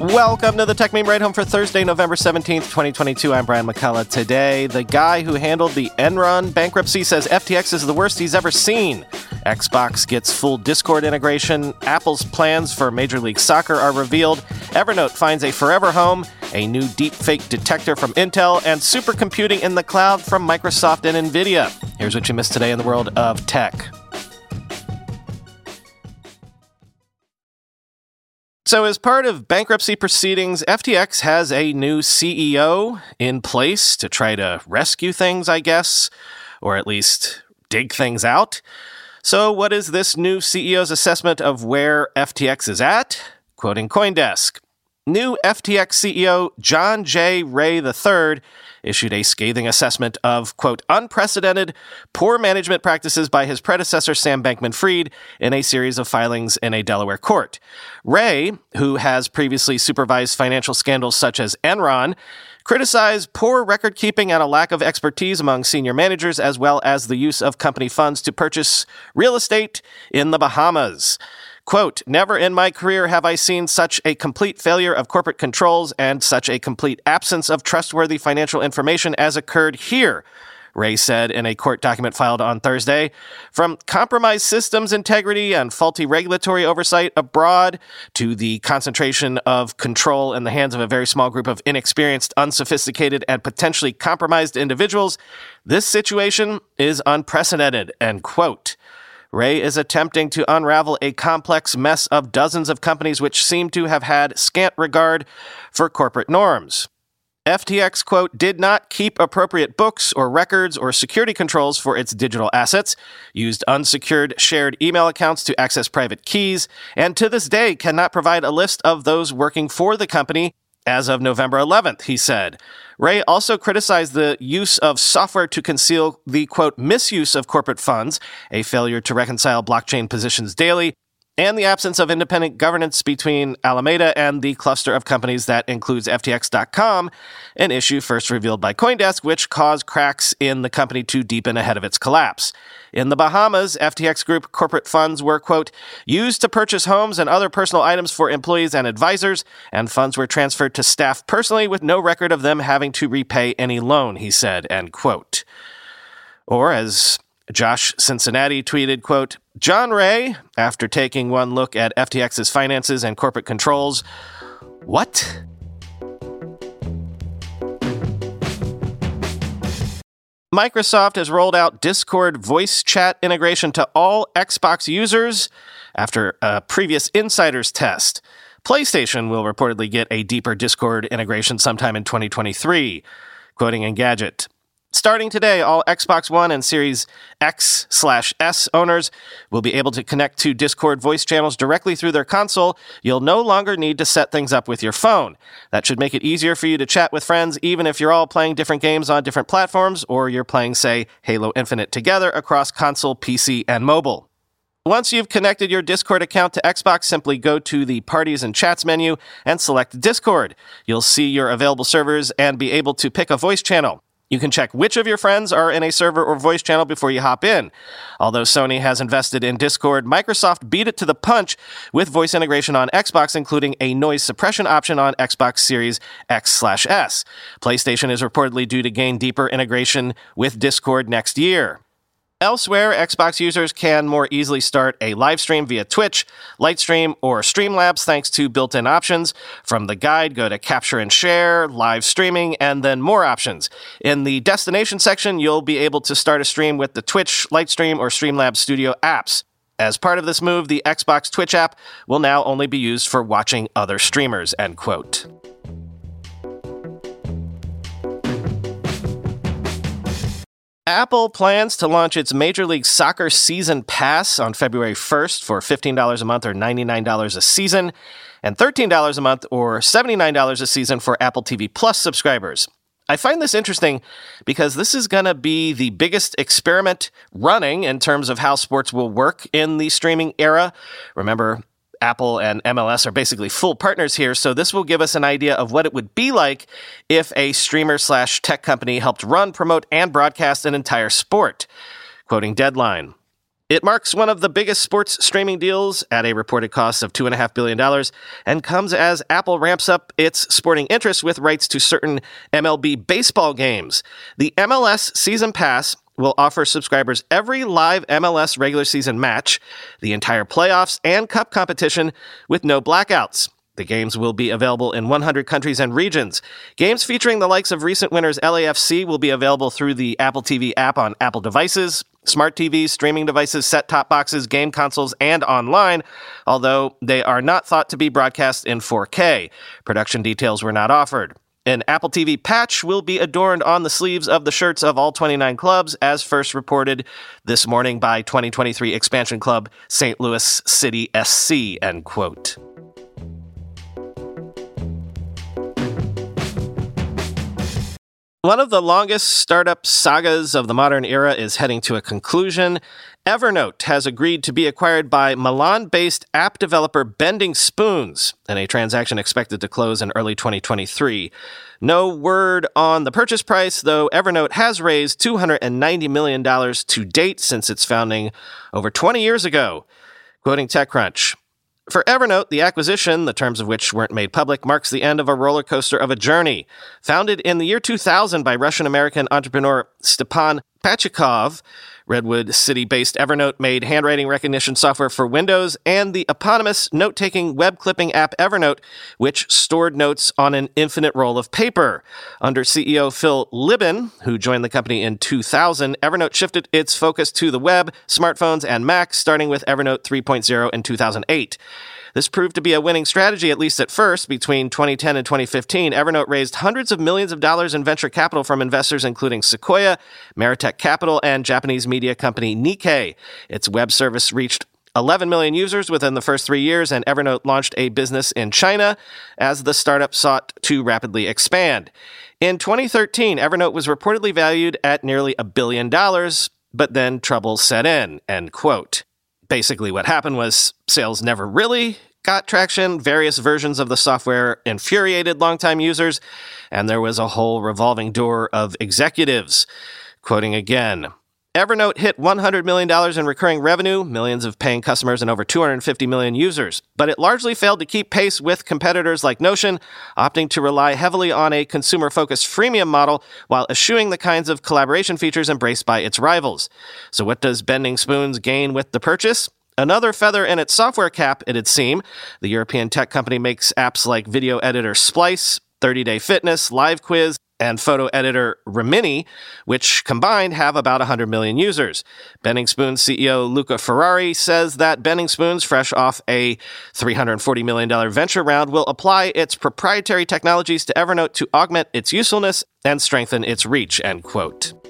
Welcome to the Techmeme Ride Home for Thursday, November 17th, 2022. I'm Brian McCullough. Today, the guy who handled the Enron bankruptcy says FTX is the worst he's ever seen. Xbox gets full Discord integration. Apple's plans for Major League Soccer are revealed. Evernote finds a forever home. A new deepfake detector from Intel. And supercomputing in the cloud from Microsoft and NVIDIA. Here's what you missed today in the world of tech. So, as part of bankruptcy proceedings, FTX has a new CEO in place to try to rescue things, I guess, or at least dig things out. So, what is this new CEO's assessment of where FTX is at? Quoting Coindesk New FTX CEO John J. Ray III issued a scathing assessment of, quote, unprecedented poor management practices by his predecessor, Sam Bankman Fried, in a series of filings in a Delaware court. Ray, who has previously supervised financial scandals such as Enron, criticized poor record keeping and a lack of expertise among senior managers, as well as the use of company funds to purchase real estate in the Bahamas. Quote, never in my career have I seen such a complete failure of corporate controls and such a complete absence of trustworthy financial information as occurred here. Ray said in a court document filed on Thursday. From compromised systems integrity and faulty regulatory oversight abroad to the concentration of control in the hands of a very small group of inexperienced, unsophisticated, and potentially compromised individuals, this situation is unprecedented. End quote. Ray is attempting to unravel a complex mess of dozens of companies which seem to have had scant regard for corporate norms. FTX, quote, did not keep appropriate books or records or security controls for its digital assets, used unsecured shared email accounts to access private keys, and to this day cannot provide a list of those working for the company as of November 11th, he said. Ray also criticized the use of software to conceal the quote misuse of corporate funds, a failure to reconcile blockchain positions daily, and the absence of independent governance between Alameda and the cluster of companies that includes FTX.com, an issue first revealed by Coindesk, which caused cracks in the company to deepen ahead of its collapse. In the Bahamas, FTX Group corporate funds were, quote, used to purchase homes and other personal items for employees and advisors, and funds were transferred to staff personally with no record of them having to repay any loan, he said, end quote. Or as Josh Cincinnati tweeted, quote, John Ray, after taking one look at FTX's finances and corporate controls, what? Microsoft has rolled out Discord voice chat integration to all Xbox users after a previous insiders test. PlayStation will reportedly get a deeper Discord integration sometime in 2023. Quoting Engadget, Starting today, all Xbox One and Series X slash S owners will be able to connect to Discord voice channels directly through their console. You'll no longer need to set things up with your phone. That should make it easier for you to chat with friends, even if you're all playing different games on different platforms, or you're playing, say, Halo Infinite together across console, PC, and mobile. Once you've connected your Discord account to Xbox, simply go to the Parties and Chats menu and select Discord. You'll see your available servers and be able to pick a voice channel. You can check which of your friends are in a server or voice channel before you hop in. Although Sony has invested in Discord, Microsoft beat it to the punch with voice integration on Xbox, including a noise suppression option on Xbox Series X/S. PlayStation is reportedly due to gain deeper integration with Discord next year. Elsewhere, Xbox users can more easily start a live stream via Twitch, Lightstream, or Streamlabs thanks to built in options. From the guide, go to Capture and Share, Live Streaming, and then more options. In the destination section, you'll be able to start a stream with the Twitch, Lightstream, or Streamlabs Studio apps. As part of this move, the Xbox Twitch app will now only be used for watching other streamers, end quote. Apple plans to launch its Major League Soccer Season Pass on February 1st for $15 a month or $99 a season, and $13 a month or $79 a season for Apple TV Plus subscribers. I find this interesting because this is going to be the biggest experiment running in terms of how sports will work in the streaming era. Remember, Apple and MLS are basically full partners here, so this will give us an idea of what it would be like if a streamer slash tech company helped run, promote, and broadcast an entire sport. Quoting Deadline. It marks one of the biggest sports streaming deals at a reported cost of $2.5 billion and comes as Apple ramps up its sporting interests with rights to certain MLB baseball games. The MLS Season Pass will offer subscribers every live MLS regular season match, the entire playoffs, and cup competition with no blackouts. The games will be available in 100 countries and regions. Games featuring the likes of recent winners LAFC will be available through the Apple TV app on Apple devices, smart TVs, streaming devices, set top boxes, game consoles, and online, although they are not thought to be broadcast in 4K. Production details were not offered. An Apple TV patch will be adorned on the sleeves of the shirts of all 29 clubs, as first reported this morning by 2023 expansion club St. Louis City SC, end quote. One of the longest startup sagas of the modern era is heading to a conclusion. Evernote has agreed to be acquired by Milan based app developer Bending Spoons in a transaction expected to close in early 2023. No word on the purchase price, though Evernote has raised $290 million to date since its founding over 20 years ago. Quoting TechCrunch, for Evernote, the acquisition, the terms of which weren't made public, marks the end of a roller coaster of a journey. Founded in the year 2000 by Russian American entrepreneur Stepan Pachikov, Redwood City based Evernote made handwriting recognition software for Windows and the eponymous note taking web clipping app Evernote, which stored notes on an infinite roll of paper. Under CEO Phil Libin, who joined the company in 2000, Evernote shifted its focus to the web, smartphones, and Macs, starting with Evernote 3.0 in 2008. This proved to be a winning strategy, at least at first. Between 2010 and 2015, Evernote raised hundreds of millions of dollars in venture capital from investors including Sequoia, Meritech Capital, and Japanese media company Nikkei. Its web service reached 11 million users within the first three years, and Evernote launched a business in China as the startup sought to rapidly expand. In 2013, Evernote was reportedly valued at nearly a billion dollars, but then trouble set in, end quote basically what happened was sales never really got traction. Various versions of the software infuriated longtime users, and there was a whole revolving door of executives. Quoting again, Evernote hit $100 million in recurring revenue, millions of paying customers, and over 250 million users. But it largely failed to keep pace with competitors like Notion, opting to rely heavily on a consumer focused freemium model while eschewing the kinds of collaboration features embraced by its rivals. So, what does Bending Spoons gain with the purchase? Another feather in its software cap, it'd seem. The European tech company makes apps like video editor Splice, 30 Day Fitness, Live Quiz, and photo editor Remini, which combined have about 100 million users. Bending Spoons CEO Luca Ferrari says that Bending Spoons, fresh off a $340 million venture round, will apply its proprietary technologies to Evernote to augment its usefulness and strengthen its reach, end quote.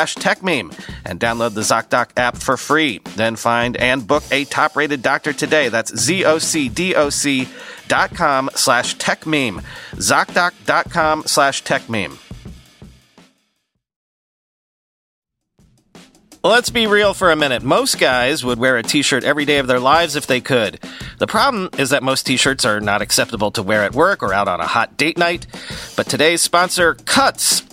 slash techmeme and download the ZocDoc app for free. Then find and book a top rated doctor today. That's Z-O-C-D-O-C dot com slash. ZocDoc.com slash techmeme. Let's be real for a minute. Most guys would wear a t-shirt every day of their lives if they could. The problem is that most t-shirts are not acceptable to wear at work or out on a hot date night. But today's sponsor, Cuts,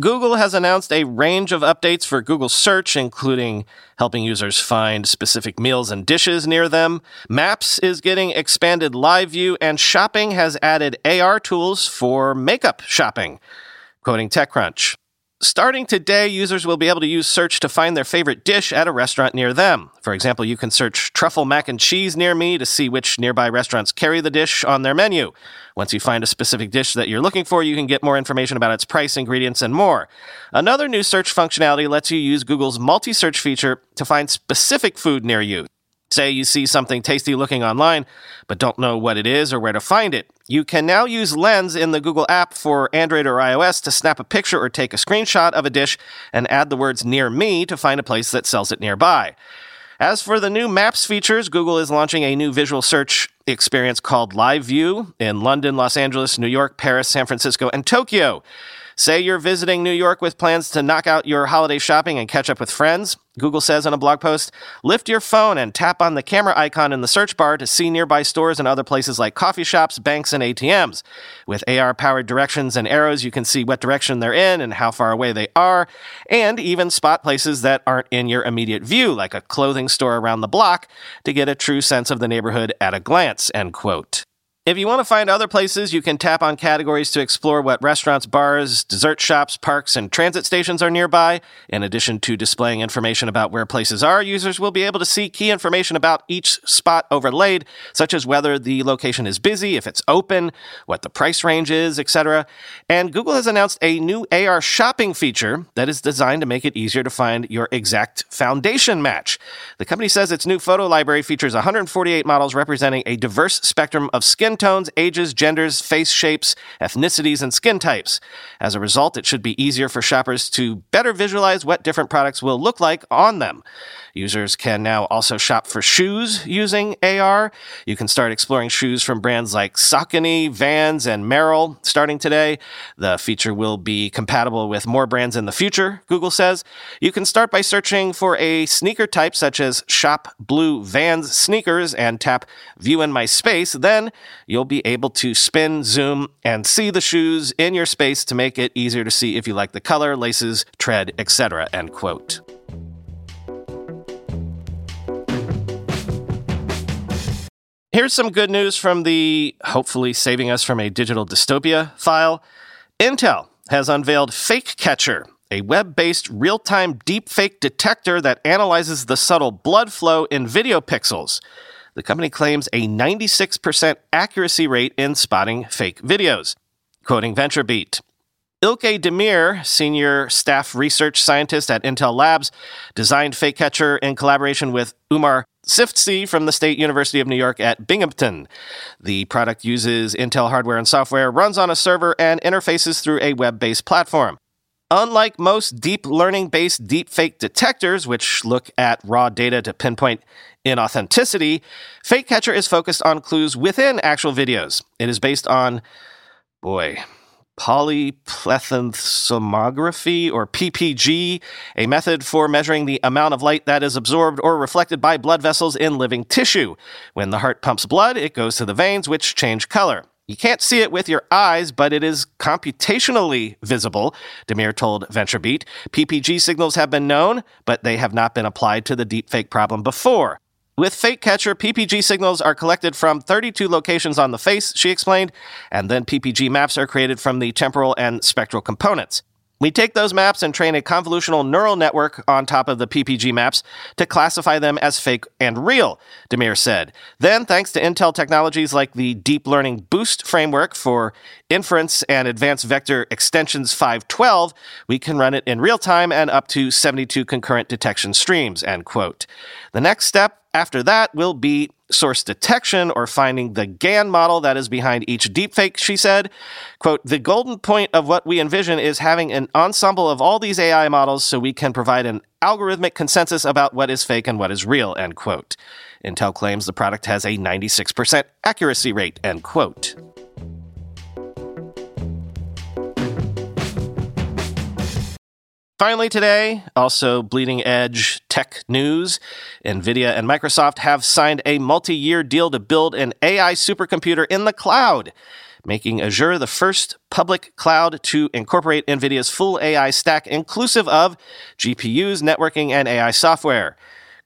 Google has announced a range of updates for Google Search, including helping users find specific meals and dishes near them. Maps is getting expanded live view, and shopping has added AR tools for makeup shopping. Quoting TechCrunch. Starting today, users will be able to use search to find their favorite dish at a restaurant near them. For example, you can search truffle mac and cheese near me to see which nearby restaurants carry the dish on their menu. Once you find a specific dish that you're looking for, you can get more information about its price, ingredients, and more. Another new search functionality lets you use Google's multi search feature to find specific food near you. Say you see something tasty looking online, but don't know what it is or where to find it. You can now use Lens in the Google app for Android or iOS to snap a picture or take a screenshot of a dish and add the words near me to find a place that sells it nearby. As for the new Maps features, Google is launching a new visual search experience called Live View in London, Los Angeles, New York, Paris, San Francisco, and Tokyo. Say you're visiting New York with plans to knock out your holiday shopping and catch up with friends. Google says in a blog post, lift your phone and tap on the camera icon in the search bar to see nearby stores and other places like coffee shops, banks, and ATMs. With AR powered directions and arrows, you can see what direction they're in and how far away they are, and even spot places that aren't in your immediate view, like a clothing store around the block, to get a true sense of the neighborhood at a glance, end quote. If you want to find other places, you can tap on categories to explore what restaurants, bars, dessert shops, parks, and transit stations are nearby. In addition to displaying information about where places are, users will be able to see key information about each spot overlaid, such as whether the location is busy, if it's open, what the price range is, etc. And Google has announced a new AR shopping feature that is designed to make it easier to find your exact foundation match. The company says its new photo library features 148 models representing a diverse spectrum of skin tones, ages, genders, face shapes, ethnicities, and skin types. As a result, it should be easier for shoppers to better visualize what different products will look like on them. Users can now also shop for shoes using AR. You can start exploring shoes from brands like Saucony, Vans, and Merrell starting today. The feature will be compatible with more brands in the future, Google says. You can start by searching for a sneaker type such as Shop Blue Vans sneakers and tap View in My Space. Then you'll be able to spin, zoom, and see the shoes in your space to make it easier to see if you like the color, laces, tread, etc. End quote. Here's some good news from the hopefully saving us from a digital dystopia file. Intel has unveiled Fake Catcher, a web based real time deepfake detector that analyzes the subtle blood flow in video pixels. The company claims a 96% accuracy rate in spotting fake videos. Quoting VentureBeat. Ilke Demir, senior staff research scientist at Intel Labs, designed Fake Catcher in collaboration with Umur Ciftci from the State University of New York at Binghamton. The product uses Intel hardware and software, runs on a server, and interfaces through a web based platform. Unlike most deep learning based deepfake detectors, which look at raw data to pinpoint inauthenticity, Fake Catcher is focused on clues within actual videos. It is based on, boy, polyplethysmography or PPG, a method for measuring the amount of light that is absorbed or reflected by blood vessels in living tissue. When the heart pumps blood, it goes to the veins, which change color. You can't see it with your eyes, but it is computationally visible, Demir told VentureBeat. PPG signals have been known, but they have not been applied to the deepfake problem before. With Fake Catcher, PPG signals are collected from 32 locations on the face, she explained, and then PPG maps are created from the temporal and spectral components. We take those maps and train a convolutional neural network on top of the PPG maps to classify them as fake and real, Demir said. Then, thanks to Intel technologies like the Deep Learning Boost framework for inference and advanced vector extensions 512, we can run it in real time and up to 72 concurrent detection streams, end quote. The next step after that will be source detection or finding the GAN model that is behind each deepfake, she said. Quote, the golden point of what we envision is having an ensemble of all these AI models so we can provide an algorithmic consensus about what is fake and what is real, end quote. Intel claims the product has a 96% accuracy rate, end quote. Finally, today, also bleeding edge tech news. NVIDIA and Microsoft have signed a multi year deal to build an AI supercomputer in the cloud, making Azure the first public cloud to incorporate NVIDIA's full AI stack, inclusive of GPUs, networking, and AI software.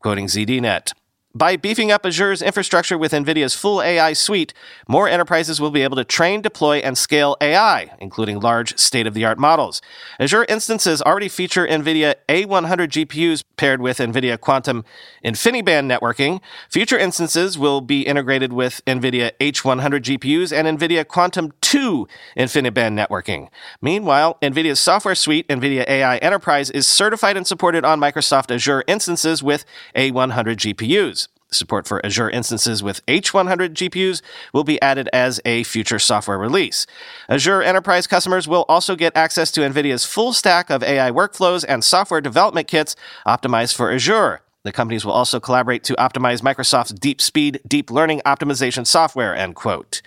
Quoting ZDNet. By beefing up Azure's infrastructure with NVIDIA's full AI suite, more enterprises will be able to train, deploy, and scale AI, including large state of the art models. Azure instances already feature NVIDIA A100 GPUs paired with NVIDIA Quantum InfiniBand networking. Future instances will be integrated with NVIDIA H100 GPUs and NVIDIA Quantum 2 InfiniBand networking. Meanwhile, NVIDIA's software suite, NVIDIA AI Enterprise, is certified and supported on Microsoft Azure instances with A100 GPUs. Support for Azure instances with H100 GPUs will be added as a future software release. Azure Enterprise customers will also get access to NVIDIA's full stack of AI workflows and software development kits optimized for Azure. The companies will also collaborate to optimize Microsoft's DeepSpeed, deep learning optimization software, end quote.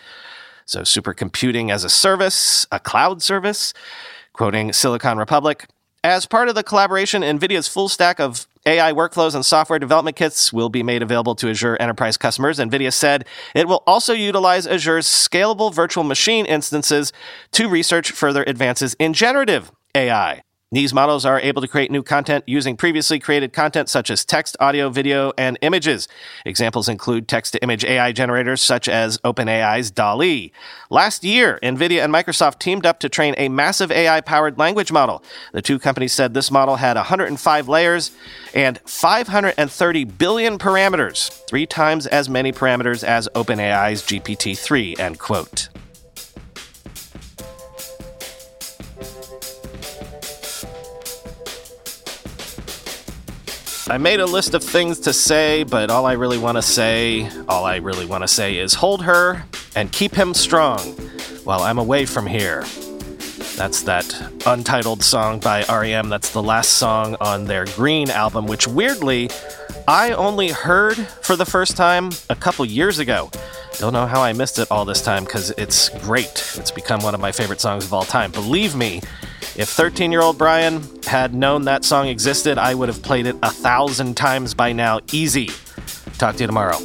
So supercomputing as a service, a cloud service, quoting Silicon Republic. As part of the collaboration, NVIDIA's full stack of AI workflows and software development kits will be made available to Azure Enterprise customers. NVIDIA said it will also utilize Azure's scalable virtual machine instances to research further advances in generative AI. These models are able to create new content using previously created content such as text, audio, video, and images. Examples include text to image AI generators such as OpenAI's DALL-E. Last year, NVIDIA and Microsoft teamed up to train a massive AI powered language model. The two companies said this model had 105 layers and 530 billion parameters, three times as many parameters as OpenAI's GPT 3, end quote. I made a list of things to say, but all I really want to say, all I really want to say is hold her and keep him strong while I'm away from here. That's that untitled song by REM. That's the last song on their Green album, which weirdly I only heard for the first time a couple years ago. Don't know how I missed it all this time because it's great. It's become one of my favorite songs of all time. Believe me, if 13 year old Brian had known that song existed, I would have played it a thousand times by now, easy. Talk to you tomorrow.